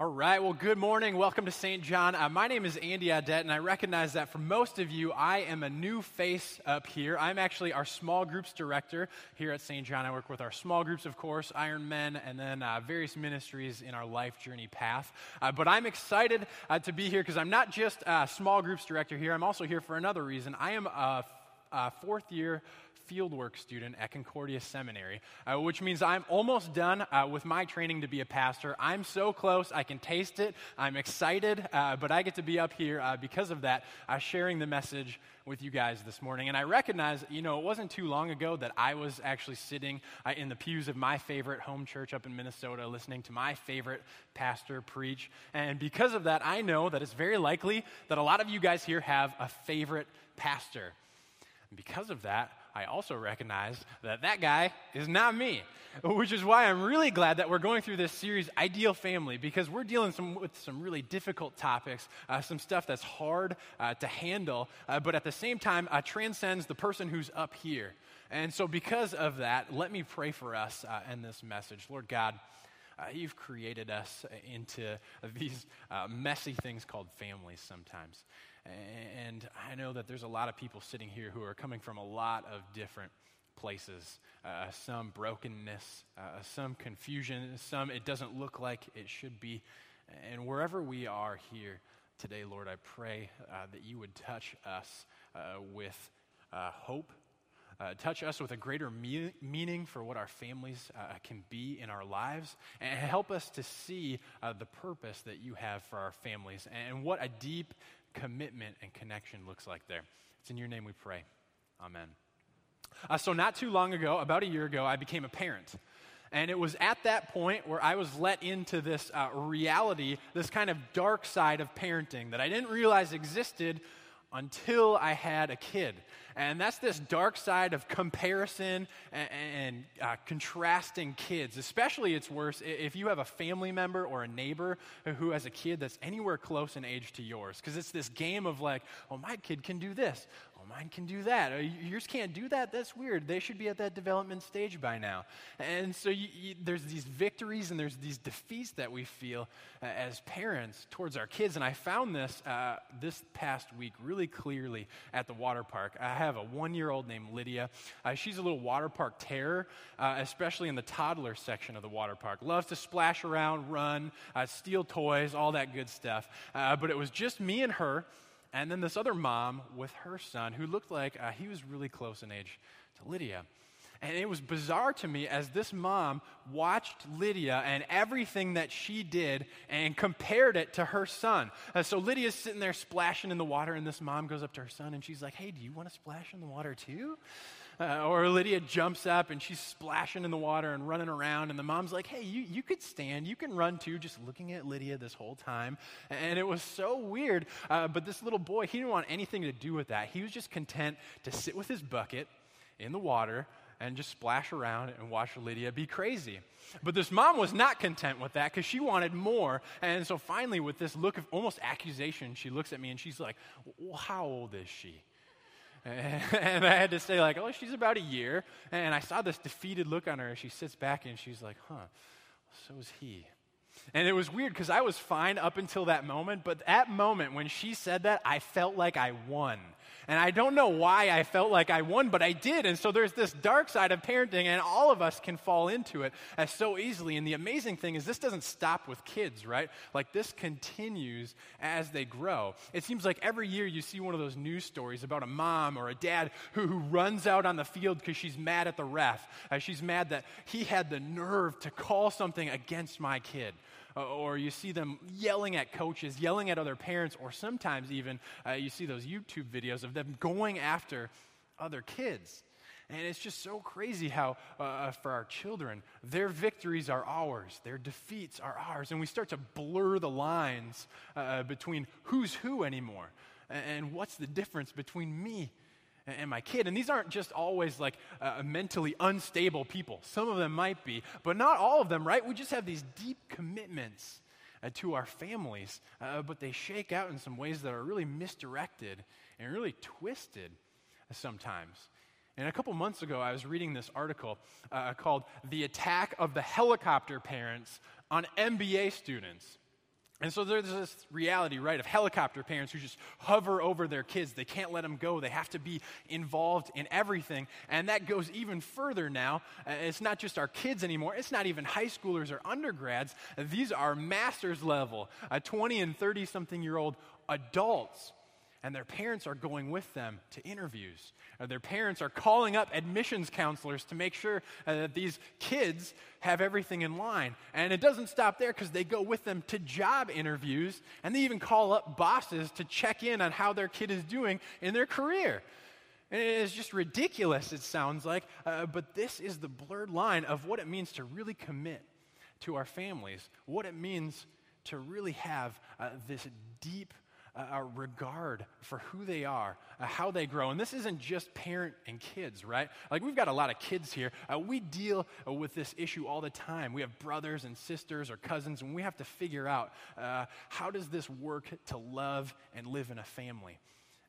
All right, well, good morning. Welcome to St. John. Uh, my name is Andy Adet, and I recognize that for most of you, I am a new face up here. I'm actually our small groups director here at St. John. I work with our small groups, of course, Iron Men, and then uh, various ministries in our life journey path. Uh, but I'm excited uh, to be here because I'm not just a small groups director here, I'm also here for another reason. I am a, a fourth year fieldwork student at Concordia Seminary, uh, which means I'm almost done uh, with my training to be a pastor. I'm so close, I can taste it. I'm excited, uh, but I get to be up here uh, because of that, uh, sharing the message with you guys this morning. And I recognize, you know, it wasn't too long ago that I was actually sitting uh, in the pews of my favorite home church up in Minnesota, listening to my favorite pastor preach. And because of that, I know that it's very likely that a lot of you guys here have a favorite pastor. And because of that, I also recognize that that guy is not me, which is why I'm really glad that we're going through this series, Ideal Family, because we're dealing some, with some really difficult topics, uh, some stuff that's hard uh, to handle, uh, but at the same time uh, transcends the person who's up here. And so, because of that, let me pray for us uh, in this message. Lord God, uh, you've created us into these messy things called families sometimes. And I know that there's a lot of people sitting here who are coming from a lot of different places. Uh, some brokenness, uh, some confusion, some it doesn't look like it should be. And wherever we are here today, Lord, I pray uh, that you would touch us uh, with uh, hope. Uh, touch us with a greater me- meaning for what our families can be in our lives, and help us to see the purpose that you have for our families, and what a deep commitment and connection looks like there. It's in your name we pray. Amen. Uh, so, not too long ago, about a year ago, I became a parent. And it was at that point where I was let into this uh, reality, this kind of dark side of parenting that I didn't realize existed until I had a kid. And that's this dark side of comparison and, and uh, contrasting kids. Especially, it's worse if you have a family member or a neighbor who has a kid that's anywhere close in age to yours. Because it's this game of like, oh, my kid can do this mine can do that. Uh, yours can't do that. That's weird. They should be at that development stage by now. And so you, you, there's these victories and there's these defeats that we feel uh, as parents towards our kids. And I found this uh, this past week really clearly at the water park. I have a one year old named Lydia. Uh, she's a little water park terror, uh, especially in the toddler section of the water park. Loves to splash around, run, uh, steal toys, all that good stuff. but it was just me and her and then this other mom with her son who looked like uh, he was really close in age to Lydia. And it was bizarre to me as this mom watched Lydia and everything that she did and compared it to her son. Uh, so Lydia's sitting there splashing in the water, and this mom goes up to her son and she's like, Hey, do you want to splash in the water too? Uh, or Lydia jumps up and she's splashing in the water and running around, and the mom's like, hey, you, you could stand, you can run too, just looking at Lydia this whole time. And it was so weird. Uh, but this little boy, he didn't want anything to do with that. He was just content to sit with his bucket in the water and just splash around and watch Lydia be crazy. But this mom was not content with that because she wanted more. And so finally, with this look of almost accusation, she looks at me and she's like, well, How old is she? And I had to say, like, oh, she's about a year. And I saw this defeated look on her as she sits back and she's like, huh, so is he. And it was weird because I was fine up until that moment, but that moment when she said that, I felt like I won. And I don't know why I felt like I won, but I did. And so there's this dark side of parenting, and all of us can fall into it as so easily. And the amazing thing is, this doesn't stop with kids, right? Like, this continues as they grow. It seems like every year you see one of those news stories about a mom or a dad who, who runs out on the field because she's mad at the ref. Uh, she's mad that he had the nerve to call something against my kid. Uh, or you see them yelling at coaches, yelling at other parents, or sometimes even uh, you see those YouTube videos of them going after other kids. And it's just so crazy how, uh, uh, for our children, their victories are ours, their defeats are ours. And we start to blur the lines uh, between who's who anymore. And what's the difference between me and my kid. And these aren't just always like uh, mentally unstable people. Some of them might be, but not all of them, right? We just have these deep commitments uh, to our families, uh, but they shake out in some ways that are really misdirected and really twisted sometimes. And a couple months ago, I was reading this article uh, called The Attack of the Helicopter Parents on MBA Students. And so there's this reality, right, of helicopter parents who just hover over their kids. They can't let them go. They have to be involved in everything. And that goes even further now. Uh, it's not just our kids anymore, it's not even high schoolers or undergrads. These are master's level, uh, 20 and 30 something year old adults and their parents are going with them to interviews. Or their parents are calling up admissions counselors to make sure uh, that these kids have everything in line. And it doesn't stop there because they go with them to job interviews and they even call up bosses to check in on how their kid is doing in their career. And it is just ridiculous, it sounds like, uh, but this is the blurred line of what it means to really commit to our families, what it means to really have uh, this deep a regard for who they are, uh, how they grow. And this isn't just parent and kids, right? Like we've got a lot of kids here. Uh, we deal uh, with this issue all the time. We have brothers and sisters or cousins, and we have to figure out uh, how does this work to love and live in a family.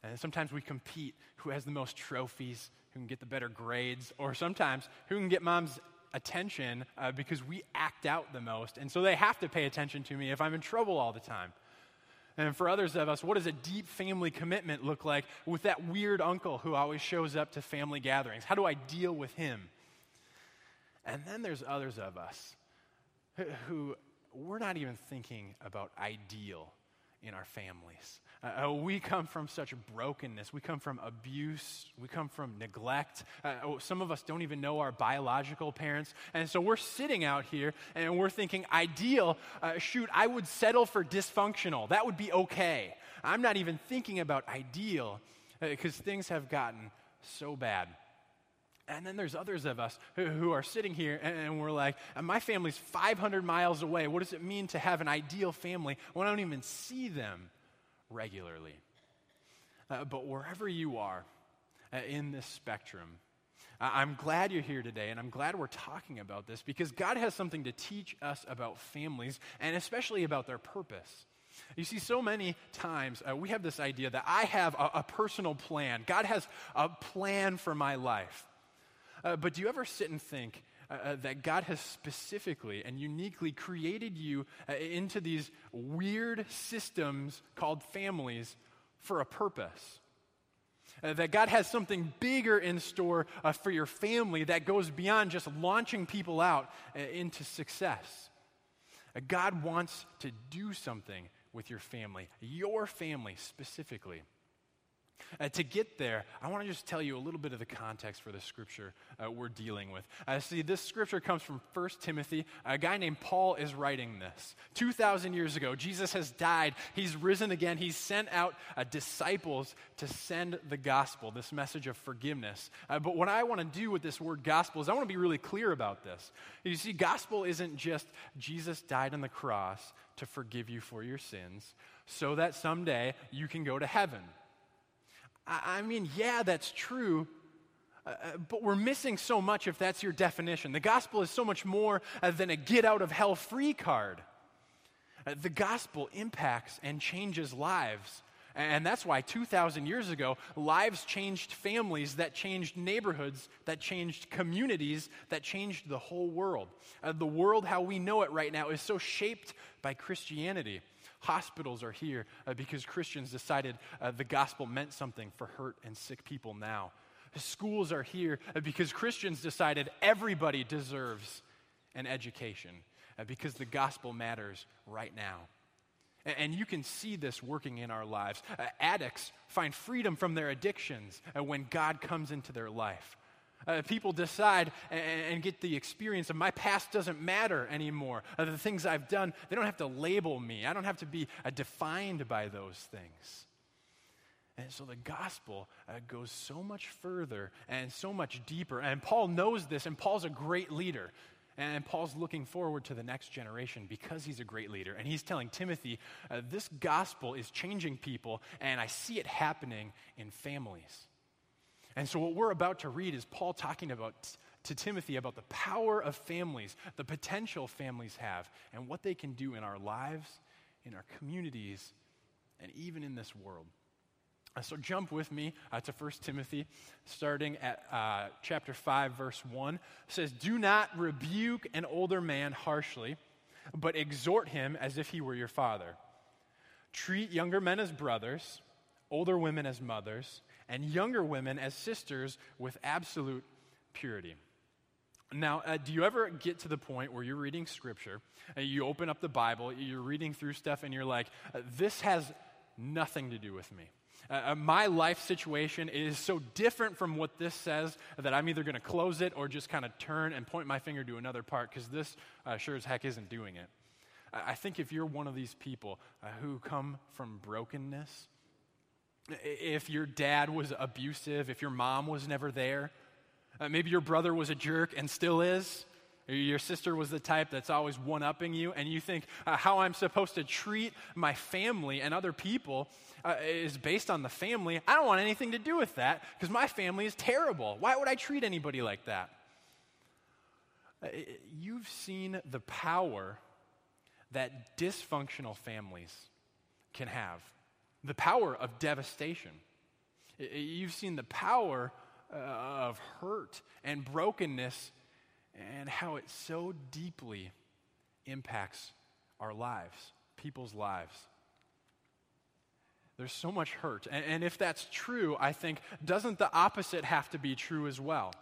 And sometimes we compete who has the most trophies, who can get the better grades, or sometimes who can get mom's attention uh, because we act out the most. And so they have to pay attention to me if I'm in trouble all the time. And for others of us, what does a deep family commitment look like with that weird uncle who always shows up to family gatherings? How do I deal with him? And then there's others of us who we're not even thinking about ideal in our families. Uh, uh, we come from such brokenness. We come from abuse. We come from neglect. Uh, oh, some of us don't even know our biological parents. And so we're sitting out here and we're thinking, ideal, uh, shoot, I would settle for dysfunctional. That would be okay. I'm not even thinking about ideal because uh, things have gotten so bad. And then there's others of us who, who are sitting here and, and, we're like, my family's 500 miles away. What does it mean to have an ideal family when I don't even see them? regularly. Uh, but wherever you are uh, in this spectrum, I'm glad you're here today, and I'm glad we're talking about this because God has something to teach us about families and especially about their purpose. You see, so many times uh, we have this idea that I have a, a, personal plan. God has a plan for my life. Uh, but do you ever sit and think, uh, uh, that God has specifically and uniquely created you uh, into these weird systems called families for a purpose. Uh, that God has something bigger in store uh, for your family that goes beyond just launching people out into success. God wants to do something with your family, your family specifically. Uh, to get there, I want to just tell you a little bit of the context for the scripture uh, we're dealing with. Uh, see, this scripture comes from 1 Timothy. A guy named Paul is writing this. 2,000 years ago, Jesus has died. He's risen again. He's sent out uh, disciples to send the gospel, this message of forgiveness. Uh, but what I want to do with this word gospel is I want to be really clear about this. You see, gospel isn't just Jesus died on the cross to forgive you for your sins so that someday you can go to heaven. I, I mean, yeah, that's true. Uh, uh, but we're missing so much if that's your definition. The gospel is so much more uh, than a get out of hell free card. Uh, the gospel impacts and changes lives. And that's why 2,000 years ago, lives changed families, that changed neighborhoods, that changed communities, that changed the whole world. Uh, the world, how we know it right now, is so shaped by Christianity. Hospitals are here uh, because Christians decided uh, the gospel meant something for hurt and sick people now. Schools are here uh, because Christians decided everybody deserves an education uh, because the gospel matters right now. And, you can see this working in our lives. Uh, addicts find freedom from their addictions when God comes into their life. Uh, people decide and, and, get the experience of my past doesn't matter anymore. Uh, the things I've done, they don't have to label me. I don't have to be uh, defined by those things. And so the gospel uh, goes so much further and so much deeper. And Paul knows this, and Paul's a great leader. And Paul's looking forward to the next generation because he's a great leader. And he's telling Timothy, uh, this gospel is changing people, and I see it happening in families. And so, what we're about to read is Paul talking about to Timothy about the power of families, the potential families have, and what they can do in our lives, in our communities, and even in this world. Uh, so, jump with me uh, to 1 Timothy, starting at uh, chapter 5, verse 1. It says, Do not rebuke an older man harshly, but exhort him as if he were your father. Treat younger men as brothers, older women as mothers, and younger women as sisters with absolute purity. Now, uh, do you ever get to the point where you're reading scripture and you open up the Bible, you're reading through stuff, and you're like, uh, this has nothing to do with me? Uh, uh my life situation is so different from what this says that I'm either going to close it or just kind of turn and point my finger to another part because this uh, sure as heck isn't doing it. I think if you're one of these people uh, who come from brokenness, if your dad was abusive, if your mom was never there, uh, maybe your brother was a jerk and still is, your sister was the type that's always one upping you, and you think uh, how I'm supposed to treat my family and other people uh, is based on the family. I don't want anything to do with that because my family is terrible. Why would I treat anybody like that? Uh, you've seen the power that dysfunctional families can have the power of devastation. You've seen the power uh, of hurt and brokenness and how it so deeply impacts our lives, people's lives. There's so much hurt. And, and if that's true, I think, doesn't the opposite have to be true as well?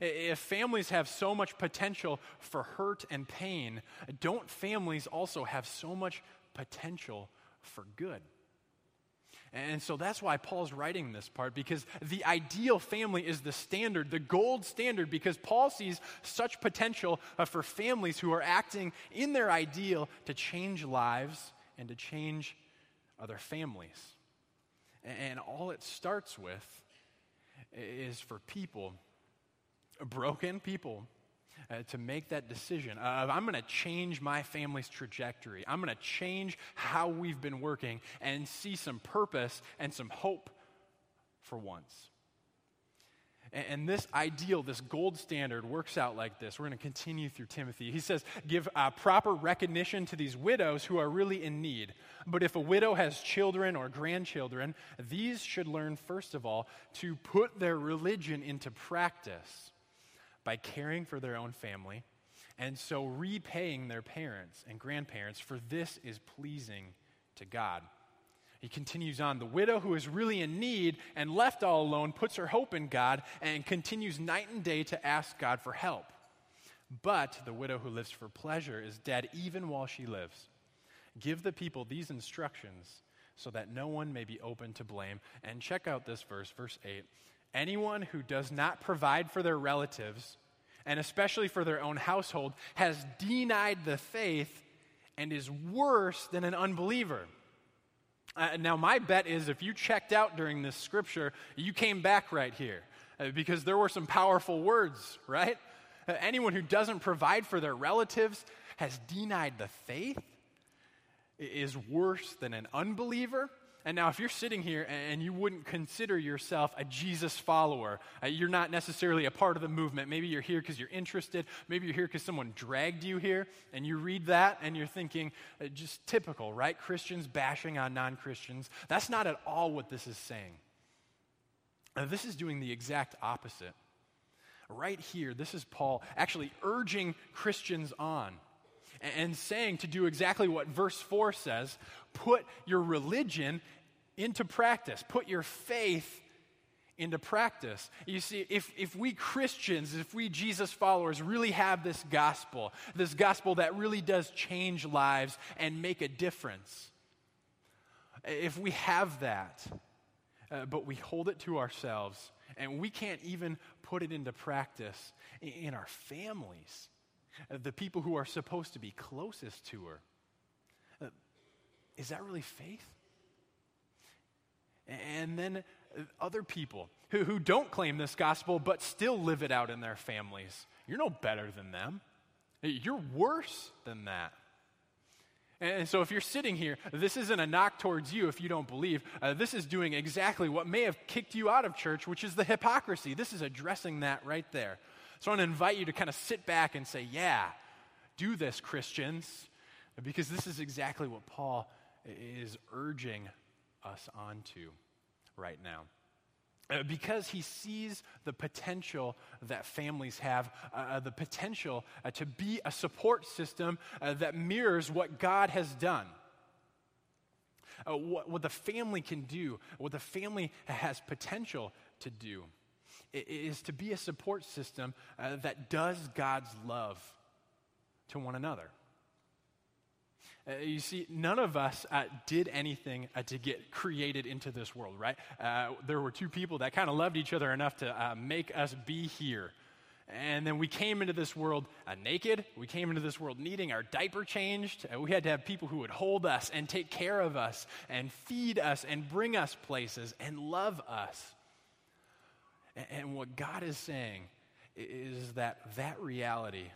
If families have so much potential for hurt and pain, don't families also have so much potential for good? And so that's why Paul's writing this part, because the ideal family is the standard, the gold standard, because Paul sees such potential uh, for families who are acting in their ideal to change lives and to change other families. And all it starts with is for people, broken people, uh, to make that decision of I'm going to change my family's trajectory. I'm going to change how we've been working and see some purpose and some hope for once. And, this ideal, this gold standard, works out like this. We're going to continue through Timothy. He says, Give uh, proper recognition to these widows who are really in need. But if a widow has children or grandchildren, these should learn, first of all, to put their religion into practice by caring for their own family and so repaying their parents and grandparents, for this is pleasing to God. He continues on The widow who is really in need and left all alone puts her hope in God and continues night and day to ask God for help. But the widow who lives for pleasure is dead even while she lives. Give the people these instructions so that no one may be open to blame. And check out this verse, verse 8. Anyone who does not provide for their relatives, and especially for their own household, has denied the faith and is worse than an unbeliever. Uh, now, my bet is if you checked out during this scripture, you came back right here uh, because there were some powerful words, right? Uh, anyone who doesn't provide for their relatives has denied the faith, is worse than an unbeliever. And now, if you're sitting here and you wouldn't consider yourself a Jesus follower, uh, you're not necessarily a part of the movement. Maybe you're here because you're interested. Maybe you're here because someone dragged you here, and you read that and you're thinking, uh, just typical, right? Christians bashing on non Christians. That's not at all what this is saying. Uh, this is doing the exact opposite. Right here, this is Paul actually urging Christians on and saying to do exactly what verse 4 says put your religion into practice, put your faith into practice. You see, if, if we Christians, if we Jesus followers really have this gospel, this gospel that really does change lives and make a difference, if we have that, uh, but we hold it to ourselves and we can't even put it into practice in, in our families, the people who are supposed to be closest to her. Uh, is that really faith? And then uh, other people who, who don't claim this gospel but still live it out in their families. You're no better than them. You're worse than that. And so, if you're sitting here, this isn't a knock towards you if you don't believe. Uh, this is doing exactly what may have kicked you out of church, which is the hypocrisy. This is addressing that right there. So I want to invite you to kind of sit back and say, yeah, do this, Christians, because this is exactly what Paul is urging us onto right now. Uh, because he sees the potential that families have, uh, uh the potential uh, to be a support system uh, that mirrors what God has done. What, what the family can do, what the family has potential to do, is to be a support system that does God's love to one another. Uh, you see, none of us uh, did anything uh, to get created into this world, right? Uh, there were two people that kind of loved each other enough to uh, make us be here. And then we came into this world uh, naked. We came into this world needing our diaper changed. we had to have people who would hold us and take care of us and feed us and bring us places and love us. And, what God is saying is that that reality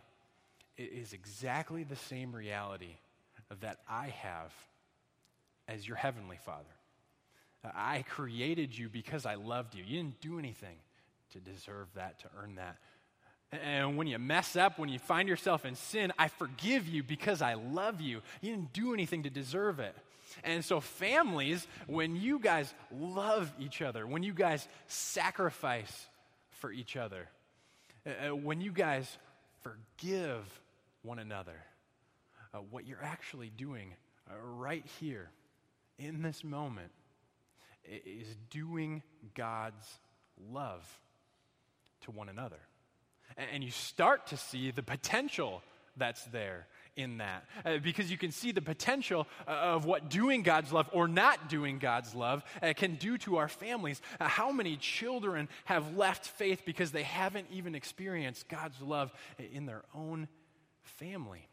is exactly the same reality that I have as your heavenly Father. I created you because I loved you. You didn't do anything to deserve that, to earn that. And when you mess up, when you find yourself in sin, I forgive you because I love you. You didn't do anything to deserve it. And so, families, when you guys love each other, when you guys sacrifice for each other, uh, uh when you guys forgive one another, uh, what you're actually doing uh, right here in this moment is doing God's love to one another. And, and you start to see the potential that's there in that. Uh, because you can see the potential uh, of what doing God's love or not doing God's love uh, can do to our families. Uh, how many children have left faith because they haven't even experienced God's love in their own family?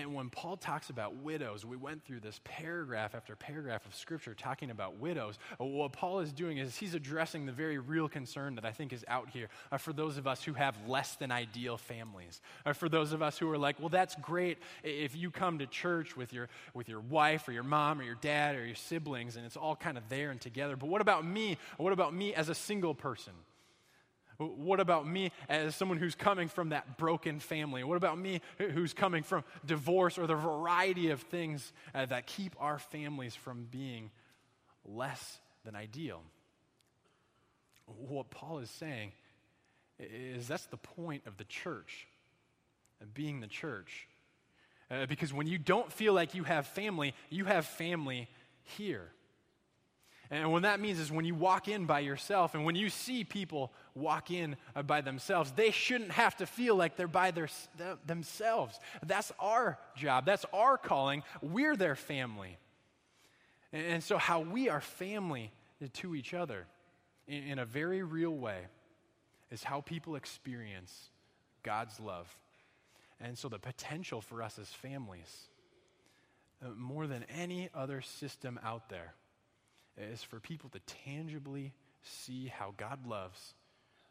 And when Paul talks about widows, we went through this paragraph after paragraph of scripture talking about widows. What Paul is doing is he's addressing the very real concern that I think is out here uh, for those of us who have less than ideal families. Uh, for those of us who are like, well, that's great if you come to church with your, with your wife or your mom or your dad or your siblings and it's all kind of there and together. But what about me? What about me as a single person? What about me as someone who's coming from that broken family? What about me who's coming from divorce or the variety of things uh, that keep our families from being less than ideal? What Paul is saying is that's the point of the church, being the church. Uh, because when you don't feel like you have family, you have family here. And what that means is when you walk in by yourself and when you see people walk in by themselves, they shouldn't have to feel like they're by their, themselves. That's our job, that's our calling. We're their family. And so, how we are family to each other in, in a very real way is how people experience God's love. And so, the potential for us as families, uh, more than any other system out there, is for people to tangibly see how God loves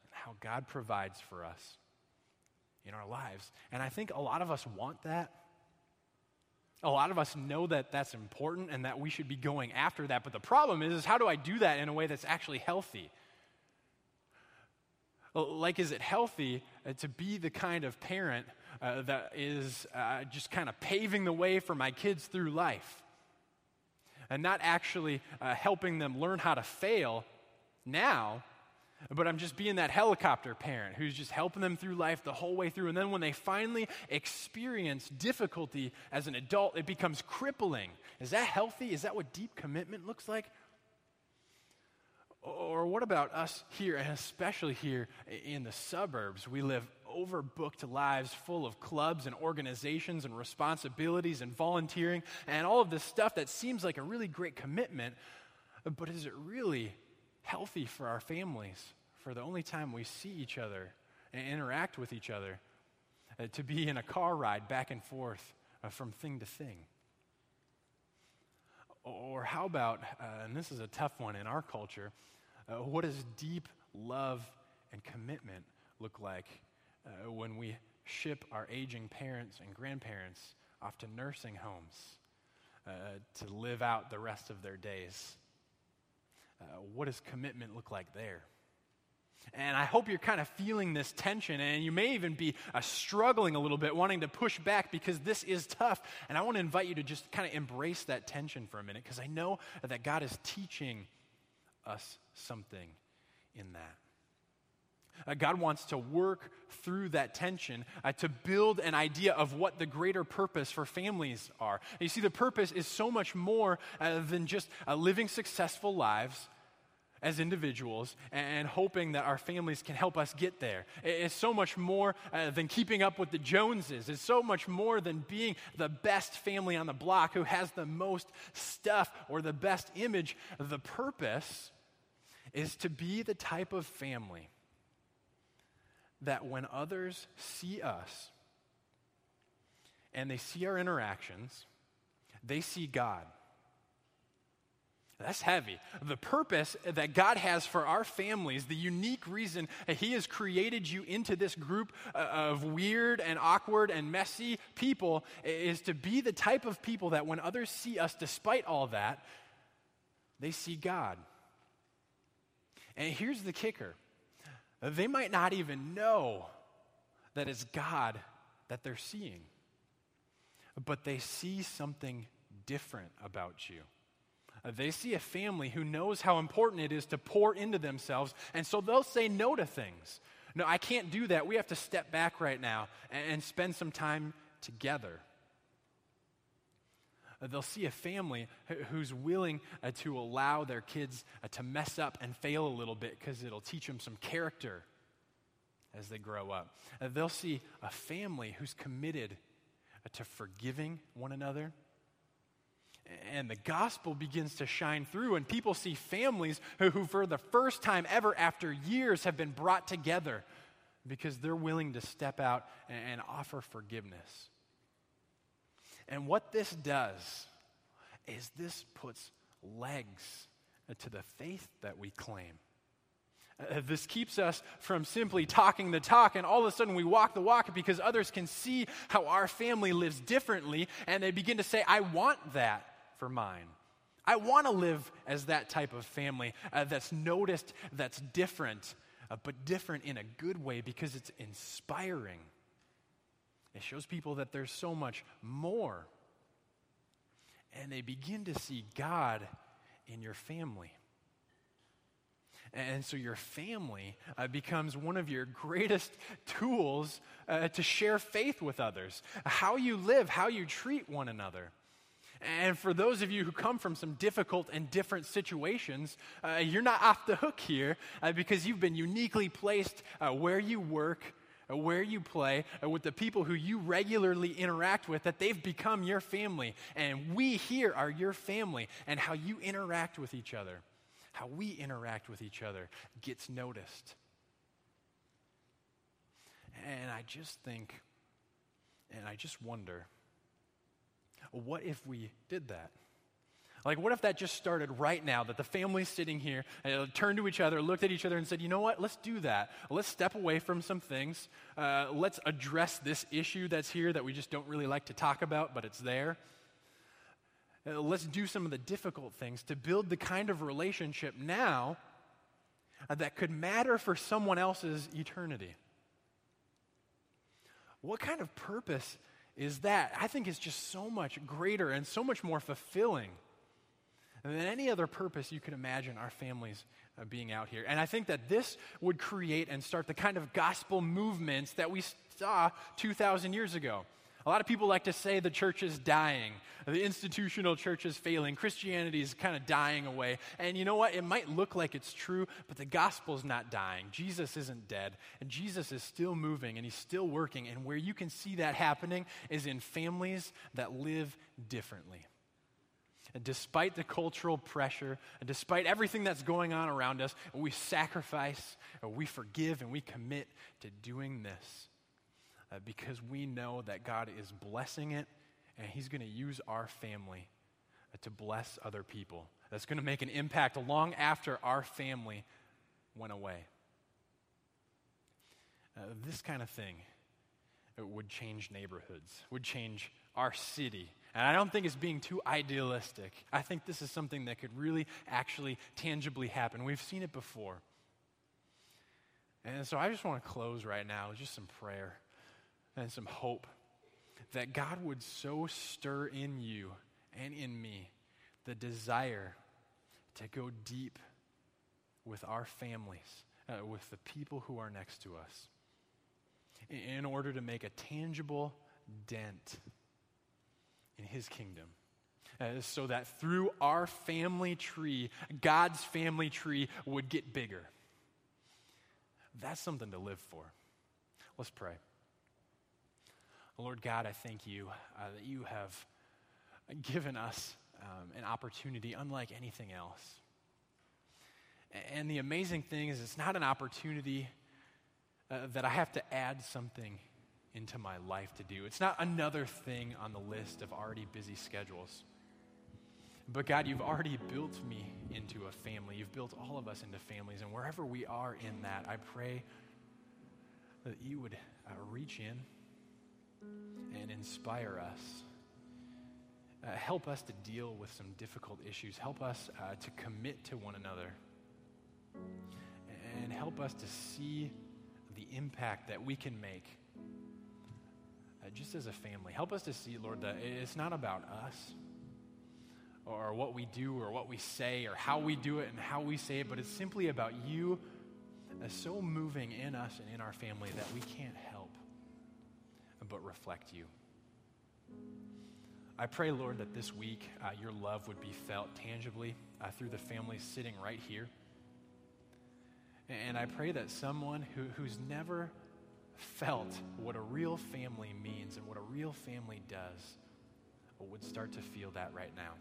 and how God provides for us in our lives. And I think a lot of us want that. A lot of us know that that's important and that we should be going after that. But the problem is, is how do I do that in a way that's actually healthy? Like, is it healthy uh, to be the kind of parent uh, that is uh, just kind of paving the way for my kids through life? And not actually uh, helping them learn how to fail now, but I'm just being that helicopter parent who's just helping them through life the whole way through. And then when they finally experience difficulty as an adult, it becomes crippling. Is that healthy? Is that what deep commitment looks like? Or what about us here, and especially here in the suburbs? We live overbooked lives full of clubs and organizations and responsibilities and volunteering and all of this stuff that seems like a really great commitment, but is it really healthy for our families for the only time we see each other and interact with each other uh, to be in a car ride back and forth uh, from thing to thing? Or how about, uh, and this is a tough one in our culture, uh, what does deep love and commitment look like uh, when we ship our aging parents and grandparents off to nursing homes uh, to live out the rest of their days. Uh, what does commitment look like there? And I hope you're kind of feeling this tension, and you may even be uh, struggling a little bit, wanting to push back because this is tough. And I want to invite you to just kind of embrace that tension for a minute because I know that God is teaching us something in that. Uh, God wants to work through that tension uh, to build an idea of what the greater purpose for families are. And you see, the purpose is so much more uh, than just uh, living successful lives as individuals and hoping that our families can help us get there. It's so much more uh, than keeping up with the Joneses. It's so much more than being the best family on the block who has the most stuff or the best image. The purpose is to be the type of family that when others see us and they see our interactions, they see God. That's heavy. The purpose that God has for our families, the unique reason He has created you into this group uh, of weird and awkward and messy people, is to be the type of people that when others see us, despite all that, they see God. And here's the kicker they might not even know that it's God that they're seeing, but they see something different about you. They see a family who knows how important it is to pour into themselves, and so they'll say no to things. No, I can't do that. We have to step back right now and, spend some time together. They'll see a family who's willing uh, to allow their kids uh, to mess up and fail a little bit because it'll teach them some character as they grow up. Uh, they'll see a family who's committed to forgiving one another. And the gospel begins to shine through, and people see families who, who, for the first time ever after years, have been brought together because they're willing to step out and offer forgiveness. And what this does is this puts legs to the faith that we claim. Uh, this keeps us from simply talking the talk and all of a sudden we walk the walk because others can see how our family lives differently and they begin to say, I want that for mine. I want to live as that type of family uh, that's noticed, that's different, uh, but different in a good way because it's inspiring. It shows people that there's so much more. And they begin to see God in your family. And so your family uh, becomes one of your greatest tools uh, to share faith with others. How you live, how you treat one another. And for those of you who come from some difficult and different situations, uh, you're not off the hook here uh, because you've been uniquely placed uh, where you work, where you play, uh, with the people who you regularly interact with, that they've become your family. And we here are your family, and how you interact with each other, how we interact with each other gets noticed. And I just think, and I just wonder, what if we did that? Like, what if that just started right now? That the family's sitting here and turned to each other, looked at each other, and said, you know what? Let's do that. Let's step away from some things. Uh, let's address this issue that's here that we just don't really like to talk about, but it's there. Uh, let's do some of the difficult things to build the kind of relationship now uh, that could matter for someone else's eternity. What kind of purpose is that? I think it's just so much greater and so much more fulfilling than any other purpose you could imagine our families uh, being out here. And I think that this would create and start the kind of gospel movements that we saw 2,000 years ago. A lot of people like to say the church is dying, the institutional church is failing, Christianity is kind of dying away. And you know what? It might look like it's true, but the gospel is not dying. Jesus isn't dead, and Jesus is still moving and he's still working. And where you can see that happening is in families that live differently. And despite the cultural pressure, and despite everything that's going on around us, we sacrifice, we forgive, and we commit to doing this uh, because we know that God is blessing it and He's going to use our family uh, to bless other people. That's going to make an impact long after our family went away. Uh, this kind of thing would change neighborhoods, would change our city, and I don't think it's being too idealistic. I think this is something that could really actually tangibly happen. We've seen it before. And so I just want to close right now with just some prayer and some hope that God would so stir in you and in me the desire to go deep with our families, uh, with the people who are next to us, in order to make a tangible dent in His kingdom. Uh, so that through our family tree, God's family tree would get bigger. That's something to live for. Let's pray. Lord God, I thank you uh, that you have given us um, an opportunity unlike anything else. And the amazing thing is, it's not an opportunity uh, that I have to add something into my life to do. It's not another thing on the list of already busy schedules. But God, you've already built me into a family. You've built all of us into families. And wherever we are in that, I pray that you would uh, reach in and inspire us. Uh, help us to deal with some difficult issues. Help us uh, to commit to one another. And help us to see the impact that we can make just as a family. Help us to see, Lord, that it's not about us or what we do or what we say or how we do it and how we say it, but it's simply about you uh, so moving in us and in our family that we can't help but reflect you. I pray, Lord, that this week uh, your love would be felt tangibly uh, through the families sitting right here. And I pray that someone who, who's never felt what a real family means and what a real family does would start to feel that right now.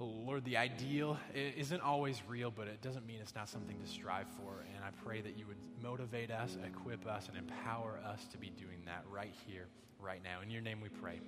Oh, Lord, the ideal isn't always real, but it doesn't mean it's not something to strive for. And I pray that you would motivate us, equip us, and empower us to be doing that right here, right now. In your name we pray.